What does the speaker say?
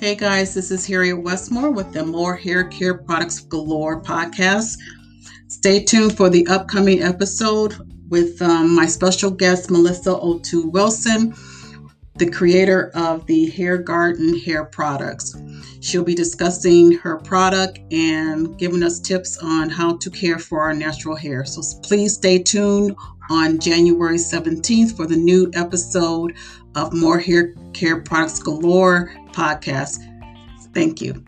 Hey guys, this is Harriet Westmore with the More Hair Care Products Galore podcast. Stay tuned for the upcoming episode with um, my special guest, Melissa O'Toole Wilson, the creator of the Hair Garden Hair Products. She'll be discussing her product and giving us tips on how to care for our natural hair. So please stay tuned on January 17th for the new episode of More Hair Care Products Galore podcast. Thank you.